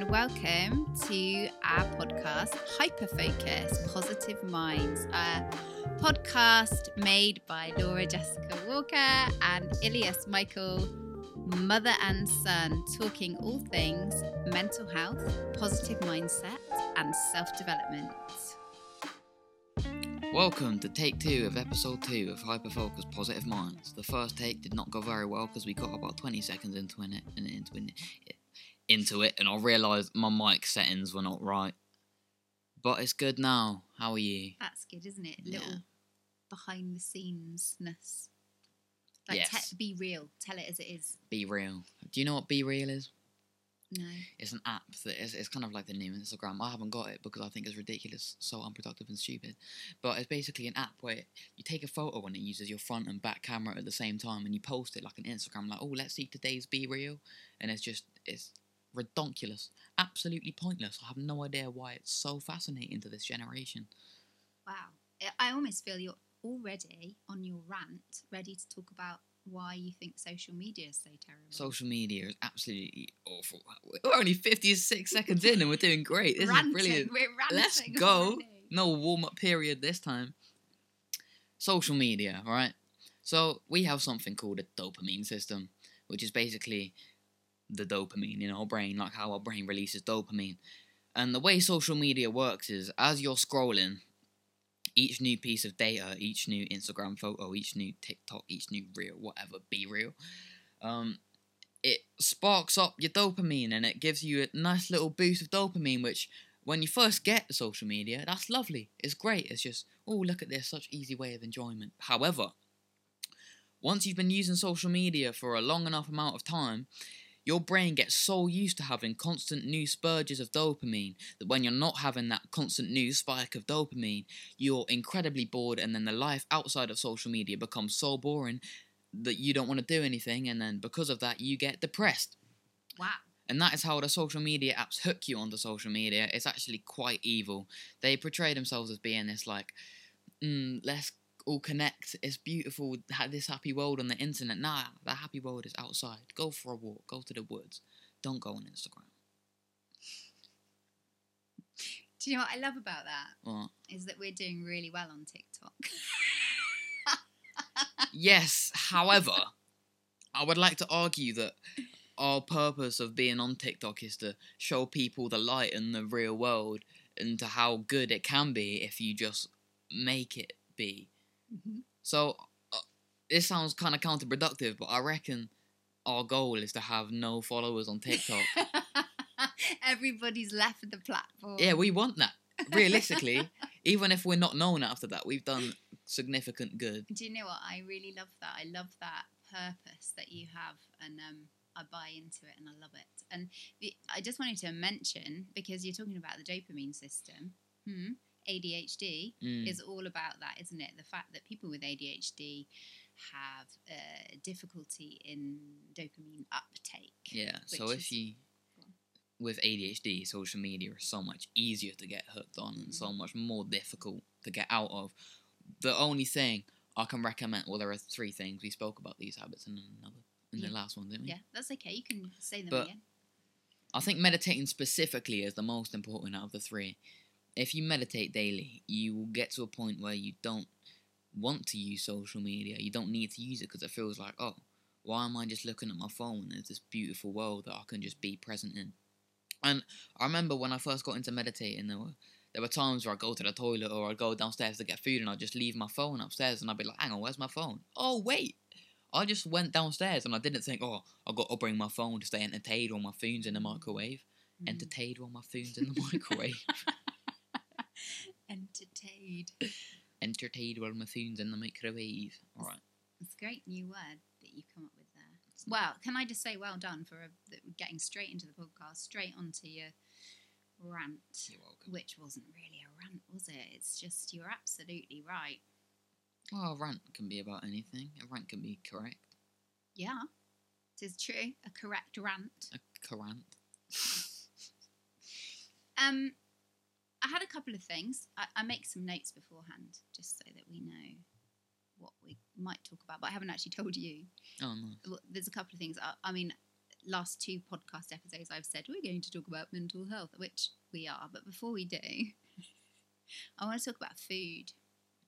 and welcome to our podcast, Hyperfocus Positive Minds, a podcast made by Laura Jessica Walker and Elias Michael, mother and son, talking all things mental health, positive mindset, and self development. Welcome to take two of episode two of Hyperfocus Positive Minds. The first take did not go very well because we got about 20 seconds into it, into it, into it, and I realised my mic settings were not right. But it's good now. How are you? That's good, isn't it? Yeah. Little behind the scenesness. Like, Yes. te- be real. Tell it as it is. Be real. Do you know what BeReal is? No. It's an app that is it's kind of like the new Instagram. I haven't got it because I think it's ridiculous, so unproductive and stupid. But it's basically an app where you take a photo and it uses your front and back camera at the same time, and you post it like an Instagram, like oh let's see today's BeReal, and it's just it's redonkulous, absolutely pointless. I have no idea why it's so fascinating to this generation. Wow. I- almost feel you're already on your rant, ready to talk about why you think social media is so terrible. Social media is absolutely awful. We're only fifty six seconds in and we're doing great. This Ranting. is brilliant. We're ranting. Let's go. already. No warm up period this time. Social media, right? So we have something called a dopamine system, which is basically the dopamine in our brain, like how our brain releases dopamine. And the way social media works is as you're scrolling, each new piece of data, each new Instagram photo, each new TikTok, each new reel, whatever, be real, um, it sparks up your dopamine and it gives you a nice little boost of dopamine, which when you first get social media, that's lovely. It's great. It's just, oh, look at this, such easy way of enjoyment. However, once you've been using social media for a long enough amount of time, your brain gets so used to having constant new spurges of dopamine that when you're not having that constant new spike of dopamine, you're incredibly bored, and then the life outside of social media becomes so boring that you don't want to do anything, and then because of that, you get depressed. Wow. And that is how the social media apps hook you onto social media. It's actually quite evil. They portray themselves as being this like, mm, let's all connect. It's beautiful. This happy world on the internet. Nah, the happy world is outside. Go for a walk. Go to the woods. Don't go on Instagram. Do you know what I love about that? Well, Is that we're doing really well on TikTok. yes. However, I would like to argue that our purpose of being on TikTok is to show people the light in the real world and to how good it can be if you just make it be. Mhm. So uh, this sounds kind of counterproductive, but I reckon our goal is to have no followers on TikTok. Everybody's left the platform. yeah, we want that. Realistically, even if we're not known after that, we've done significant good. Do you know what? I really love that. I love that purpose that you have, and um, I buy into it, and I love it. And the, I just wanted to mention because you're talking about the dopamine system. Hmm? ADHD Mm. is all about that, isn't it? The fact that people with ADHD have uh, difficulty in dopamine uptake. Yeah. So if you with ADHD, social media is so much easier to get hooked on and so Mm. much more difficult to get out of. The only thing I can recommend, well, there are three things we spoke about these habits in another in the last one, didn't we? Yeah, that's okay. You can say them But- again. I think meditating specifically is the most important out of the three. If you meditate daily, you will get to a point where you don't want to use social media. You don't need to use it because it feels like, oh, why am I just looking at my phone when there's this beautiful world that I can just be present in? And I remember when I first got into meditating, there were there were times where I'd go to the toilet or I'd go downstairs to get food and I'd just leave my phone upstairs and I'd be like, hang on, where's my phone? Oh, wait. I just went downstairs and I didn't think, oh, I've got to bring my phone to stay entertained while my phone's in the microwave. Mm. Entertained while my phone's in the microwave. Entertained. Entertained while my phone's in the microwave. All right. It's a great new word that you've come up with there. Well, can I just say well done for uh, getting straight into the podcast, straight onto your rant, You're welcome. which wasn't really a rant, was it? It's just you're absolutely right. Well, a rant can be about anything. A rant can be correct. Yeah, it is true. A correct rant. A corrant. Um, I had a couple of things. I, I make some notes beforehand just so that we know what we might talk about, but I haven't actually told you. Oh no. There's a couple of things. I, I mean, last two podcast episodes, I've said we're going to talk about mental health, which we are. But before we do, I want to talk about food.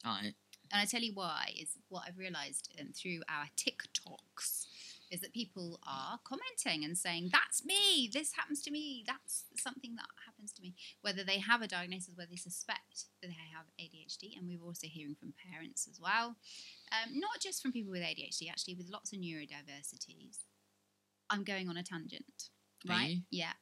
Alright. And I tell you why is what I've realised um, through our TikToks is that people are commenting and saying, "That's me. This happens to me. That's something that happens to me." Whether they have a diagnosis, whether they suspect that they have ADHD, and we're also hearing from parents as well, um, not just from people with ADHD, actually with lots of neurodiversities. I'm going on a tangent, right? Yeah,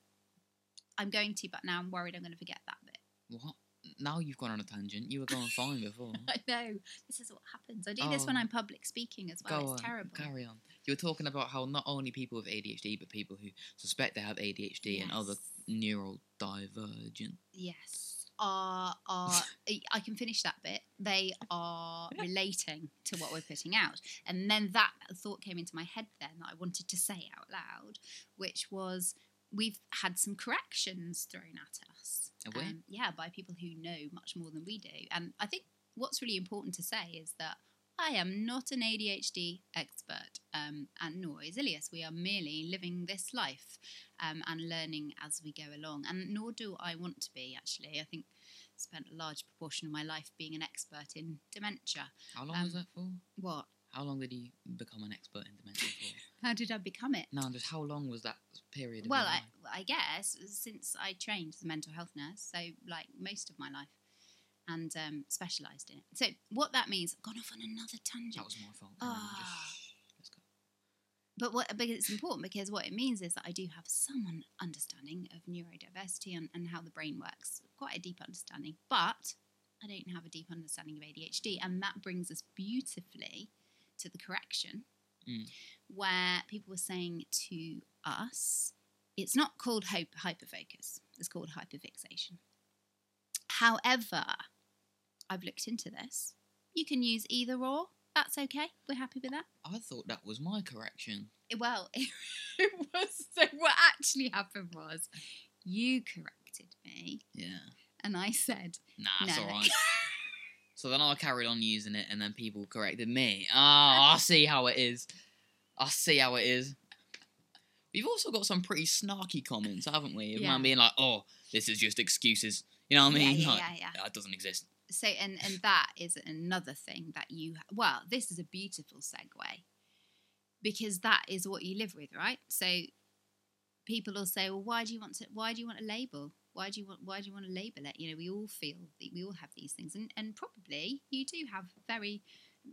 I'm going to, but now I'm worried I'm going to forget that bit. What? Now you've gone on a tangent. You were going fine before. I know. This is what happens. I do this when Oh. I'm public speaking as well. Go it's on. terrible. Carry on. You were talking about how not only people with ADHD, but people who suspect they have ADHD and other Yes. Neurodivergent. Yes. Are are I can finish that bit. They are relating to what we're putting out. And then that thought came into my head then that I wanted to say out loud, which was we've had some corrections thrown at us. Have we? Um, yeah, by people who know much more than we do. And I think what's really important to say is that I am not an ADHD expert, um, and nor is Elias. We are merely living this life um, and learning as we go along. And nor do I want to be, actually. I think I spent a large proportion of my life being an expert in dementia. How long Um, was that for? What? How long did you become an expert in dementia for? How did I become it? no, just how long was that period? Of Well, I. I guess since I trained as a mental health nurse, so like most of my life, and um, specialised in it. So what that means, I've gone off on another tangent. that was my fault. Carry on, just shh, let's go. But what because it's important because what it means is that I do have some understanding of neurodiversity and, and how the brain works, quite a deep understanding. But I don't have a deep understanding of ADHD, and that brings us beautifully to the correction, Mm. where people were saying to us, it's not called hyperfocus; it's called hyperfixation. However, I've looked into this. You can use either or. That's okay. We're happy with that. I thought that was my correction. Well, it was. So what actually happened was, you corrected me, Yeah. and I said, Nah, it's No. alright. so then I carried on using it, and then people corrected me. Ah, I see how it is. I see how it is. We've also got some pretty snarky comments, haven't we? Of Yeah. man being like, "Oh, this is just excuses." You know what I yeah, mean? yeah, Like, yeah, yeah. That doesn't exist. So, and and that is another thing that you. Well, this is a beautiful segue, because that is what you live with, right? So, people will say, "Well, why do you want to? Why do you want a label? Why do you want? Why do you want to label it?" You know, we all feel that we all have these things, and and probably you do have very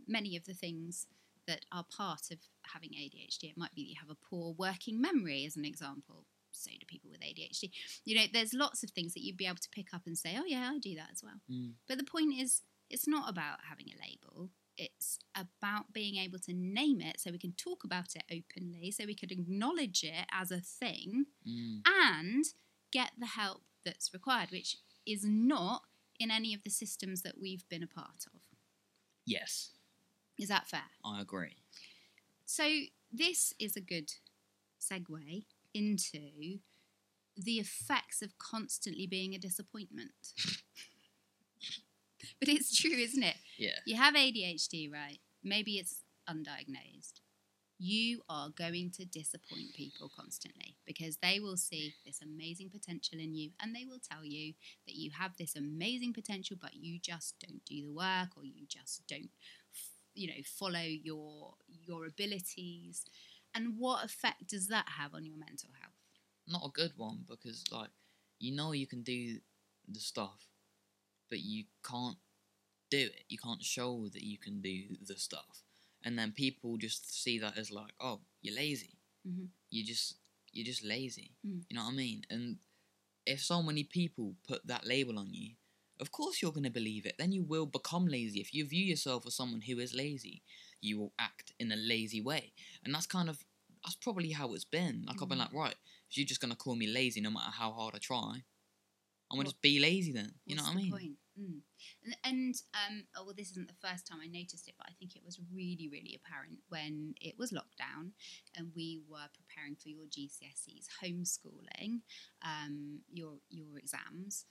many of the things that are part of having ADHD. It might be that you have a poor working memory, as an example. So do people with ADHD. You know, there's lots of things that you'd be able to pick up and say, "Oh yeah, I do that as well." Mm. But the point is, it's not about having a label. It's about being able to name it so we can talk about it openly, so we could acknowledge it as a thing Mm. and get the help that's required, which is not in any of the systems that we've been a part of. Yes, Is that fair? I agree. So, this is a good segue into the effects of constantly being a disappointment. but it's true, isn't it? Yeah. You have ADHD, right? Maybe it's undiagnosed. You are going to disappoint people constantly because they will see this amazing potential in you and they will tell you that you have this amazing potential, but you just don't do the work or you just don't, you know, follow your your abilities. And what effect does that have on your mental health? Not a good one because, like, you know you can do the stuff, but you can't do it. You can't show that you can do the stuff, and then people just see that as like, oh, you're lazy. Mhm. You just you're just lazy. Mm. You know what I mean? And if so many people put that label on you, of course you're gonna believe it. Then you will become lazy. If you view yourself as someone who is lazy, you will act in a lazy way, and that's kind of that's probably how it's been. Like I've been Mm. like, right, if you're just gonna call me lazy no matter how hard I try, I'm gonna just be lazy then. You know what I mean? the point? Mm. And, and um, oh, well, this isn't the first time I noticed it, but I think it was really, really apparent when it was lockdown and we were preparing for your GCSEs, homeschooling, um, your your exams,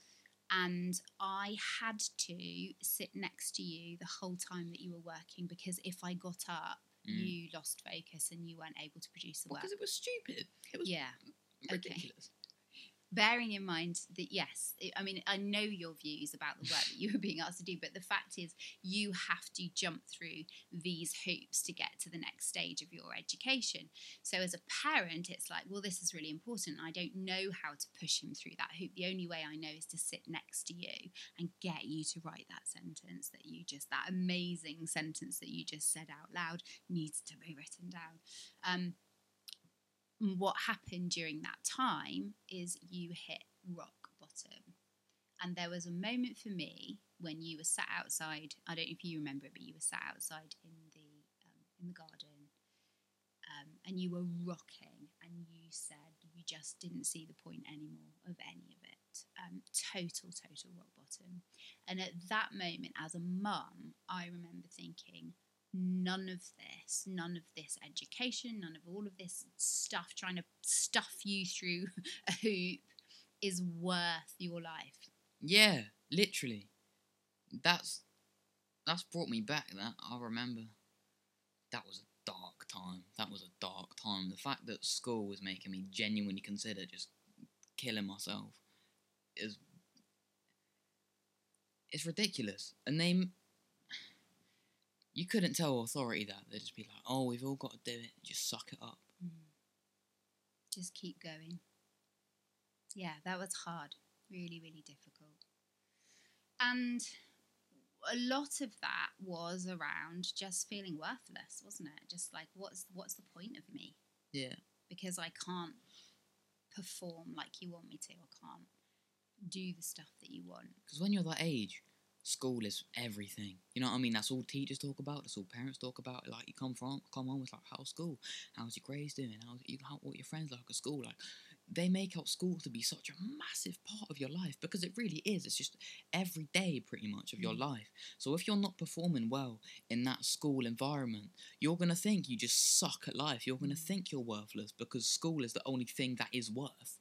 and I had to sit next to you the whole time that you were working because if I got up, Mm. you lost focus and you weren't able to produce the work. Because it was stupid. It was Yeah. okay. Bearing in mind that yes i mean i know your views about the work that you were being asked to do but the fact is you have to jump through these hoops to get to the next stage of your education. So as a parent it's like well this is really important. I don't know how to push him through that hoop. The only way i know is to sit next to you and get you to write that sentence that you just that amazing sentence that you just said out loud needs to be written down. Um, and what happened during that time is you hit rock bottom. And there was a moment for me when you were sat outside. I don't know if you remember it, but you were sat outside in the um, in the garden, um, and you were rocking, and you said you just didn't see the point anymore of any of it. Um, total, total rock bottom. And at that moment, as a mum, I remember thinking, none of this, none of this education, none of all of this stuff trying to stuff you through a hoop is worth your life. Yeah, literally. That's that's brought me back. That I remember. That was a dark time. That was a dark time. The fact that school was making me genuinely consider just killing myself is it's ridiculous. And they you couldn't tell authority that they'd just be like, "Oh, we've all got to do it. Just suck it up." Mm. Just keep going. Yeah, that was hard. Really, really difficult. And a lot of that was around just feeling worthless, wasn't it? Just like what's what's the point of me? Yeah. Because I can't perform like you want me to. I can't do the stuff that you want. Because when you're that age, school is everything. You know what I mean? That's all teachers talk about. That's all parents talk about. Like you come from, come home, it's like how's school? How's your grades doing? How's you? How what your friends like at school? Like they make out school to be such a massive part of your life because it really is. It's just every day, pretty much, of your Mm. life. So if you're not performing well in that school environment, you're gonna think you just suck at life. You're gonna Mm. think you're worthless because school is the only thing that is worth,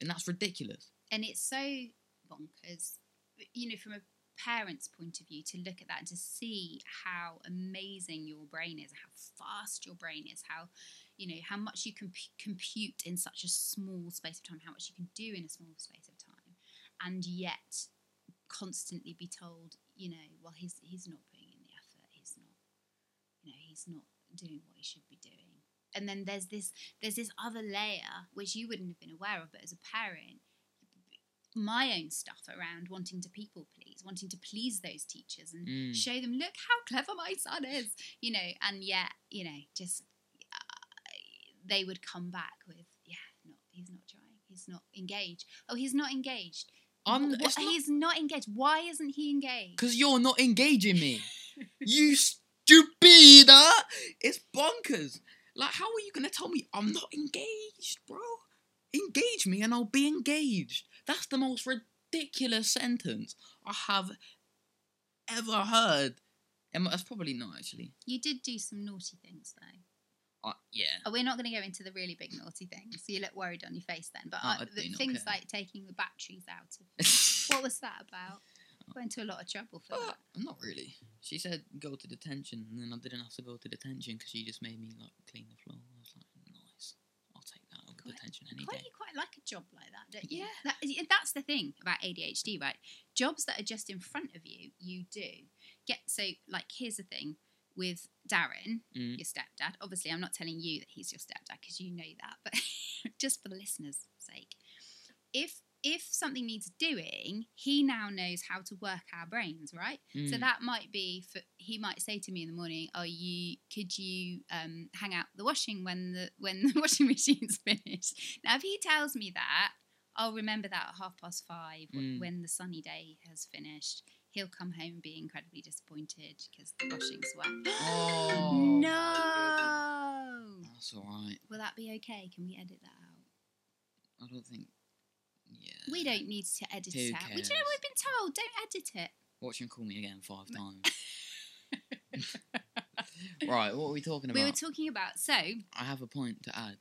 and that's ridiculous. and it's so bonkers you know from a parent's point of view to look at that and to see how amazing your brain is how fast your brain is how you know how much you can compute in such a small space of time how much you can do in a small space of time and yet constantly be told you know well he's he's not putting in the effort he's not you know he's not doing what he should be doing. And then there's this there's this other layer which you wouldn't have been aware of but as a parent my own stuff around wanting to people please wanting to please those teachers and Mm. show them look how clever my son is you know and yet you know just uh, they would come back with yeah not he's not trying he's not engaged oh he's not engaged I'm- Wh- not- he's not engaged why isn't he engaged Because you're not engaging me. you stupida! It's bonkers. Like, how are you going to tell me I'm not engaged, bro? Engage me and I'll be engaged. That's the most ridiculous sentence I have ever heard. And that's probably not actually. you did do some naughty things though Uh, yeah. Oh, we're not going to go into the really big naughty things. So you look worried on your face then. But Oh, I the things care. like taking the batteries out of. what was that about? Went to a lot of trouble for Uh, that. not really. She said go to detention, and then I didn't have to go to detention because she just made me like clean the floor. I was like, nice. I'll take that over Quite- detention any Quite, day. you quite like a job like that, you? Yeah. That, that's the thing about ADHD, right? Jobs that are just in front of you, you do. Get so like here's the thing with Darren, Mm. your stepdad. Obviously, I'm not telling you that he's your stepdad because you know that, but just for the listeners' sake, if if something needs doing, he now knows how to work our brains, right? So Mm. that might be for he might say to me in the morning, "Oh, you could you um, hang out the washing when the when the washing machine's finished?" Now, if he tells me that, I'll remember that at half past five w- Mm. when the sunny day has finished. He'll come home and be incredibly disappointed because the washing's wet. Oh, no! That's alright. Will that be okay? Can we edit that out? I don't think. Yeah. We don't need to edit Who it out. We do you know cares? we've been told. Don't edit it. Watch him call me again five times. right, what are we talking about? We were talking about so. I have a point to add.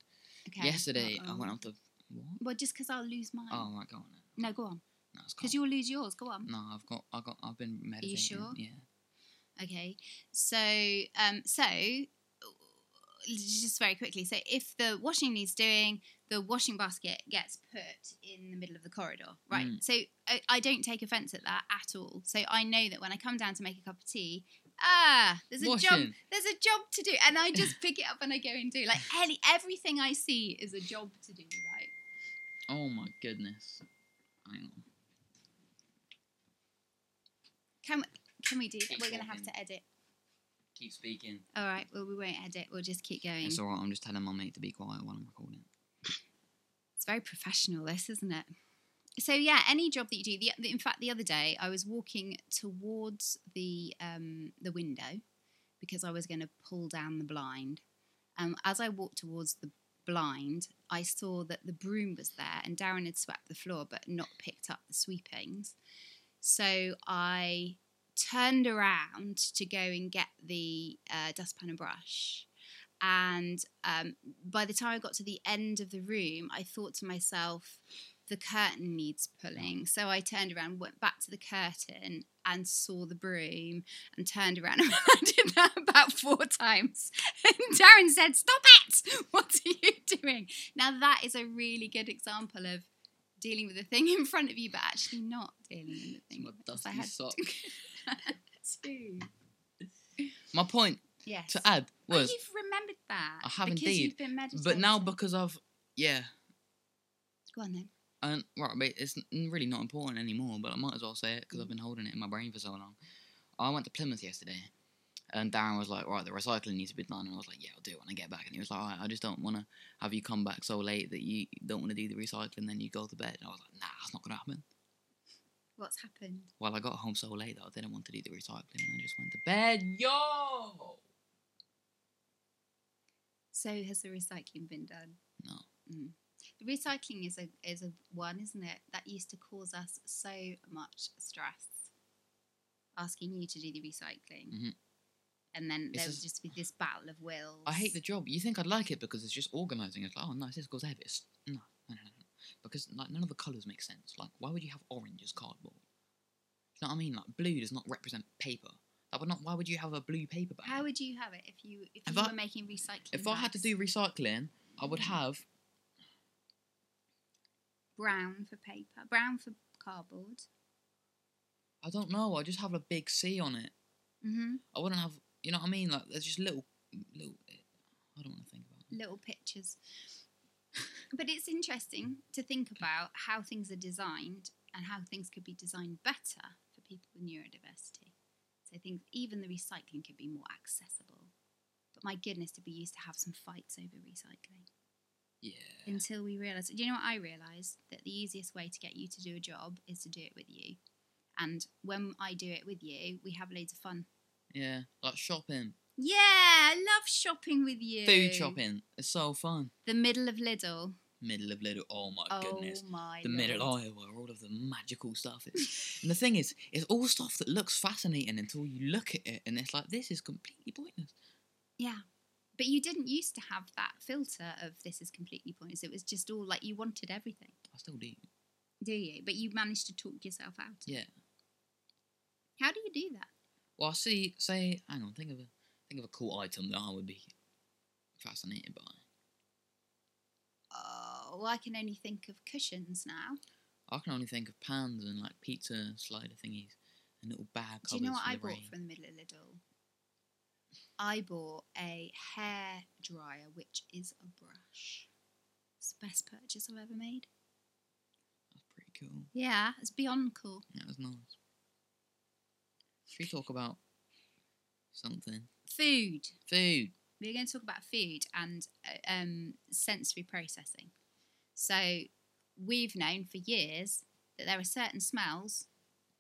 Okay. Yesterday, I uh-oh. went up to. What? Well, just because I'll lose mine. Oh, right, go on. No, go on. No, it's Because you'll lose yours. Go on. No, I've got, I got, I've been meditating. Are you sure? Yeah. Okay. So, um, so just very quickly. So, if the washing needs doing, the washing basket gets put in the middle of the corridor, right? Mm. So, I, I don't take offence at that at all. So, I know that when I come down to make a cup of tea, ah, there's a job. There's a job to do, and I just pick it up and I go and do. Like any, everything I see is a job to do, right? Oh my goodness. Hang on. Can can we do? Keep We're gonna have to edit. Keep speaking. All right. Well, we won't edit. We'll just keep going. It's alright. I'm just telling my mate to be quiet while I'm recording. It's very professional, this, isn't it? So yeah, any job that you do. The, the, in fact, the other day I was walking towards the um, the window because I was going to pull down the blind. Um, as I walked towards the blind, I saw that the broom was there, and Darren had swept the floor but not picked up the sweepings. So I turned around to go and get the uh, dustpan and brush. And um, by the time I got to the end of the room, I thought to myself, the curtain needs pulling. So I turned around, went back to the curtain, and saw the broom, and turned around. And did that about four times. And Darren said, Stop it! What are you doing? Now, that is a really good example of dealing with the thing in front of you, but actually not dealing with the thing. I dusty had sock. to. My point Yes. to add Oh, was, you've remembered that. I have because indeed, You've been meditating. but now because I've, yeah, Go on then. And right, but it's really not important anymore. But I might as well say it because I've been holding it in my brain for so long. I went to Plymouth yesterday, and Darren was like, "Right, the recycling needs to be done." And I was like, "Yeah, I'll do it when I get back." And he was like, "Alright, I just don't want to have you come back so late that you don't want to do the recycling, then you go to bed." And I was like, "Nah, that's not gonna happen." What's happened? Well, I got home so late that I didn't want to do the recycling, and I just went to bed. Yo. So has the recycling been done? No. Mm. The recycling is a is a one, isn't it? That used to cause us so much stress. Asking you to do the recycling, Mhm. and then It's there would just- be this battle of wills. I hate the job. You think I'd like it because it's just organising. It's like, oh, nice, this goes heavy. It's, no, no, no, no. Because like none of the colours make sense. Like, why would you have orange as cardboard? You know what I mean? Like, blue does not represent paper. That would not. Why would you have a blue paper bag? How would you have it if you if, If you I- were making recycling? if I had to do recycling, I would have. Brown for paper, brown for cardboard. I don't know. I just have a big C on it. Mm-hmm. I wouldn't have. You know what I mean? Like, there's just little, little. I don't want to think about. It. little pictures. but it's interesting to think about how things are designed and how things could be designed better for people with neurodiversity. So I think even the recycling could be more accessible. But my goodness, did be used to have some fights over recycling Yeah. until we realised. Do you know what I realised? That the easiest way to get you to do a job is to do it with you. And when I do it with you, we have loads of fun. Yeah. Like shopping, Yeah, I love shopping with you. food shopping. It's so fun. The middle of Lidl. Middle of little. Oh my oh goodness. my the middle Lord. aisle where all of the magical stuff is. and the thing is, it's all stuff that looks fascinating until you look at it and it's like, this is completely pointless. Yeah. But you didn't used to have that filter of this is completely pointless. It was just all like you wanted everything. I still do. Do you? But you managed to talk yourself out. of it. Yeah. How do you do that? Well, I see, say, hang on, think of a think of a cool item that I would be fascinated by. Oh, well, I can only think of cushions now. I can only think of pans and like pizza slider thingies and little bag Do you know what I bought rain. from the middle of Lidl? I bought a hair dryer, which is a brush. It's the best purchase I've ever made. That's pretty cool. Yeah, it's beyond cool. That was nice. Should we talk about something? Food. Food. we're going to talk about food and uh, um, sensory processing. So, we've known for years that there are certain smells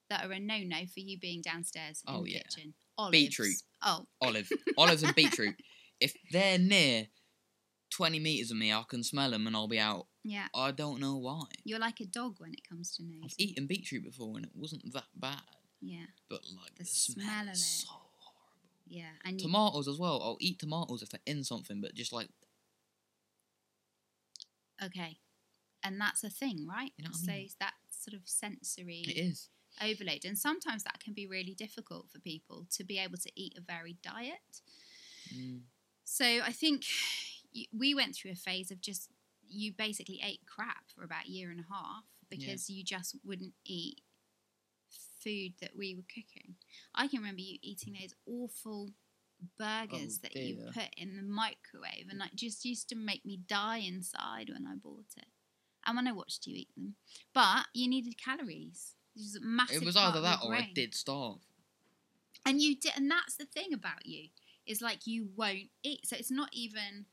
that are a no no for you being downstairs in Oh, the yeah. kitchen. Olives. Beetroot. Oh, Olive. Olives and beetroot. If they're near 20 metres of me, I can smell them and I'll be out. yeah. I don't know why. You're like a dog when it comes to nose. I've eaten beetroot before and it wasn't that bad. Yeah, But like The the, smell, smell of is it. so horrible. yeah. And you- Tomatoes as well. I'll eat tomatoes if they're in something, but just like okay. and that's a thing, right? You know what I mean? that sort of sensory It is. Overload, and sometimes that can be really difficult for people to be able to eat a varied diet. Mm. So I think we went through a phase of just you basically ate crap for about a year and a half because you just wouldn't eat food that we were cooking. I can remember you eating those awful burgers Oh, that you put in the microwave and like just used to make me die inside when I bought it. And when I watched you eat them. But you needed calories. It was It was either that or I did starve. And you did, and that's the thing about you is like you won't eat. So it's not even,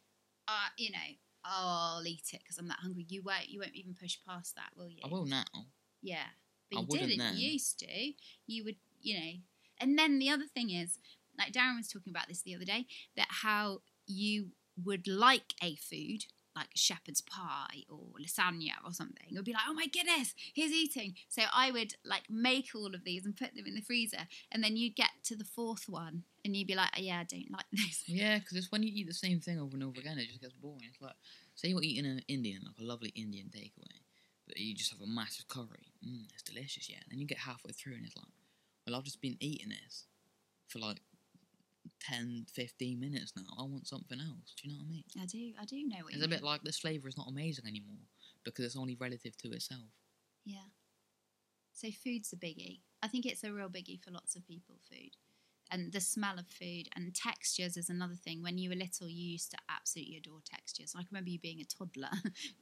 uh, you know, oh, I'll eat it because I'm that hungry. You won't. You won't even push past that, will you? I will now. Yeah, but I you didn't. then. You used to. You would, you know. And then the other thing is, like Darren was talking about this the other day, that how you would like a food like shepherd's pie or lasagna or something. It would be like, oh my goodness, he's eating. So I would like make all of these and put them in the freezer, and then you'd get to the fourth one, and you'd be like, oh, yeah, I don't like this. Yeah, because it's when you eat the same thing over and over again, it just gets boring. It's like, say you're eating an Indian, like a lovely Indian takeaway, but you just have a massive curry. Mm, it's delicious, yeah. And Then you get halfway through and it's like, well, I've just been eating this for like 10, 15 minutes now. I want something else. Do you know what I mean? I do, I do know what It's a bit like this flavour is not amazing anymore because it's only relative to itself. Yeah. So food's a biggie. I think it's a real biggie for lots of people, food. And the smell of food and textures is another thing. When you were little, you used to absolutely adore textures. I can remember you being a toddler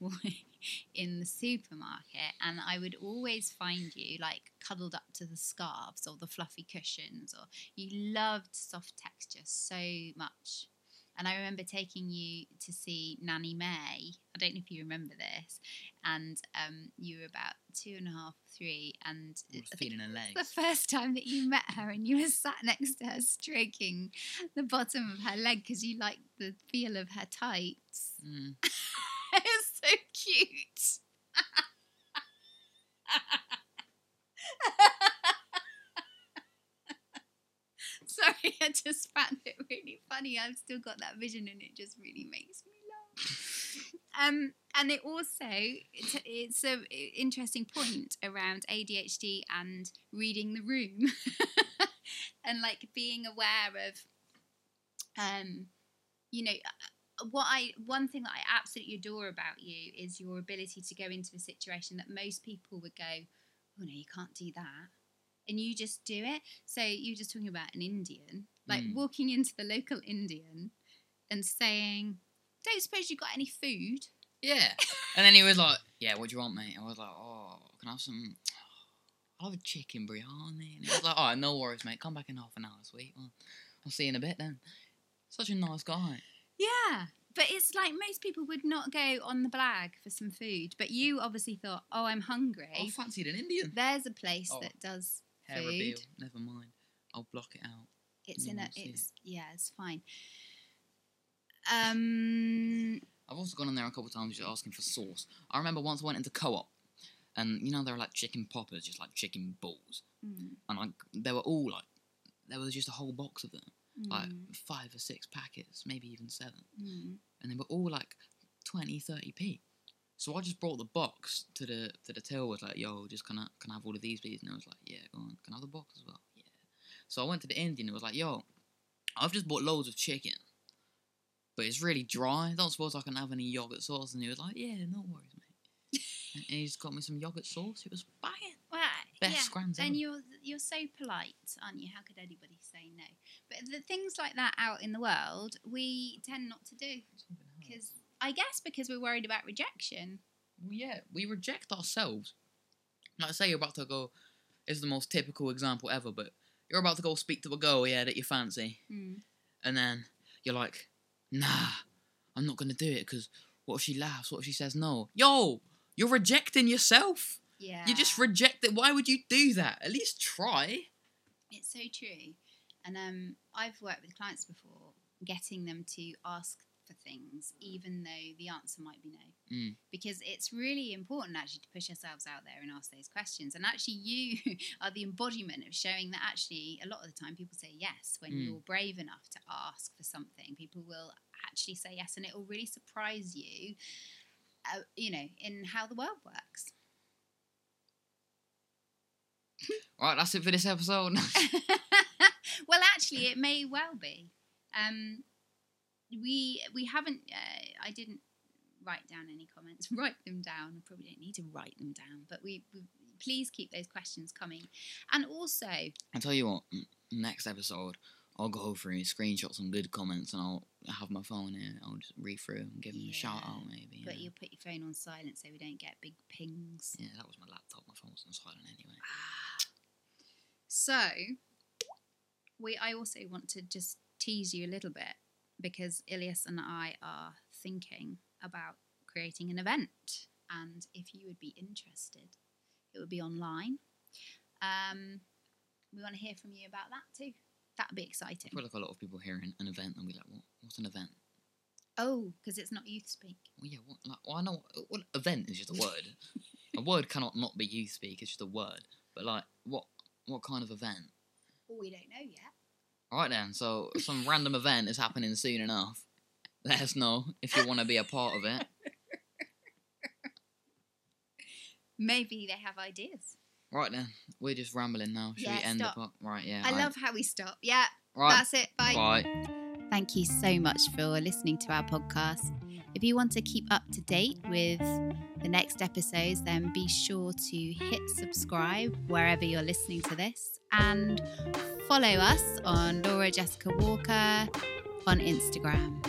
in the supermarket, and I would always find you like cuddled up to the scarves or the fluffy cushions, or you loved soft texture so much. And I remember taking you to see Nanny May. I don't know if you remember this. And um, you were about two and a half, three, and I was I think feeling her the first time that you met her and you were sat next to her stroking the bottom of her leg because you liked the feel of her tights. Mm. it's so cute. Sorry, I just found it really funny. I've still got that vision and it just really makes me laugh. Um, and it also it's, it's a interesting point around ADHD and reading the room, and like being aware of, um, you know, uh, what I one thing that I absolutely adore about you is your ability to go into a situation that most people would go, oh no, you can't do that, and you just do it. So you were just talking about an Indian, like Mm. walking into the local Indian and saying, "Don't suppose you got any food?" Yeah. And then he was like, Yeah, what do you want, mate? I was like, Oh, can I have some. I'll have a chicken biryani. And he was like, Oh, no worries, mate. Come back in half an hour, sweet. Well, I'll see you in a bit then. Such a nice guy. Yeah. But it's like most people would not go on the blag for some food. But you obviously thought, oh, I'm hungry. I fancied an Indian. There's a place Oh. that does Hair food. reveal. Never mind. I'll block it out. It's in a won't it. it's yeah, it's fine. Um I've also gone in there a couple of times just asking for sauce. I remember once I went into co op, and you know, there were like chicken poppers, just like chicken balls. mm, And like they were all like, there was just a whole box of them. Like mm, five or six packets, maybe even seven. mm. and they were all like 20 30p so i just brought the box to the to the till was like yo just can i can i have all of these please? And I was like yeah go on. Can i have the box as well? Yeah. So i went to the indian and it was like yo i've just bought loads of chicken but it's really dry. Don't suppose i can have any yogurt sauce. And he was like yeah no worries mate. And he just got me some yogurt sauce. It was banging. Well, best yeah. scrams And ever. you're you're so polite, aren't you? How could anybody say no? But the things like that out in the world, we tend not to do. Because I guess because we're worried about rejection. Yeah, we reject ourselves. Like, say you're about to go. It's the most typical example ever, but you're about to go speak to a girl, yeah, that you fancy, Mm. and then you're like, "Nah, I'm not gonna do it because what if she laughs? What if she says no? Yo, you're rejecting yourself. Yeah, You just reject it. Why would you do that? At least try. It's so true. And um, I've worked with clients before, getting them to ask for things, even though the answer might be no. Mm. Because it's really important actually to push ourselves out there and ask those questions. And actually, you are the embodiment of showing that actually, a lot of the time, people say yes when Mm. you're brave enough to ask for something. People will actually say yes, and it will really surprise you uh, you know, in how the world works. Right, that's it for this episode. well, actually, it may well be. Um, we we haven't. Uh, I didn't write down any comments. Write them down. I probably don't need to write them down, but we, we please keep those questions coming. And also, I'll tell you what. Next episode, I'll go through, and screenshot some good comments, and I'll have my phone here. I'll just read through and give them a shout out, maybe. but yeah. you'll put your phone on silent so we don't get big pings. Yeah, that was my laptop. My phone was on silent anyway. So, we I also want to just tease you a little bit because Elias and I are thinking about creating an event, and if you would be interested, it would be online. Um, we want to hear from you about that too. That'd be exciting. I feel like a lot of people hearing an event and be like, "What? What's an event?" Oh, because it's not youth speak. Well, yeah. What? Like, well, I know. What, event is just a word. a word cannot not be youth speak. It's just a word. But like, what? What kind of event? Well, we don't know yet. All right then. So some random event is happening soon enough. Let us know if you want to be a part of it. Maybe they have ideas. Right then, we're just rambling now. Should we end stop. the po- right? Yeah. I right. love how we stop. Yeah, Right. that's it. Bye. Bye. Thank you so much for listening to our podcast. If you want to keep up to date with the next episodes, then be sure to hit subscribe wherever you're listening to this and follow us on Laura Jessica Walker on Instagram.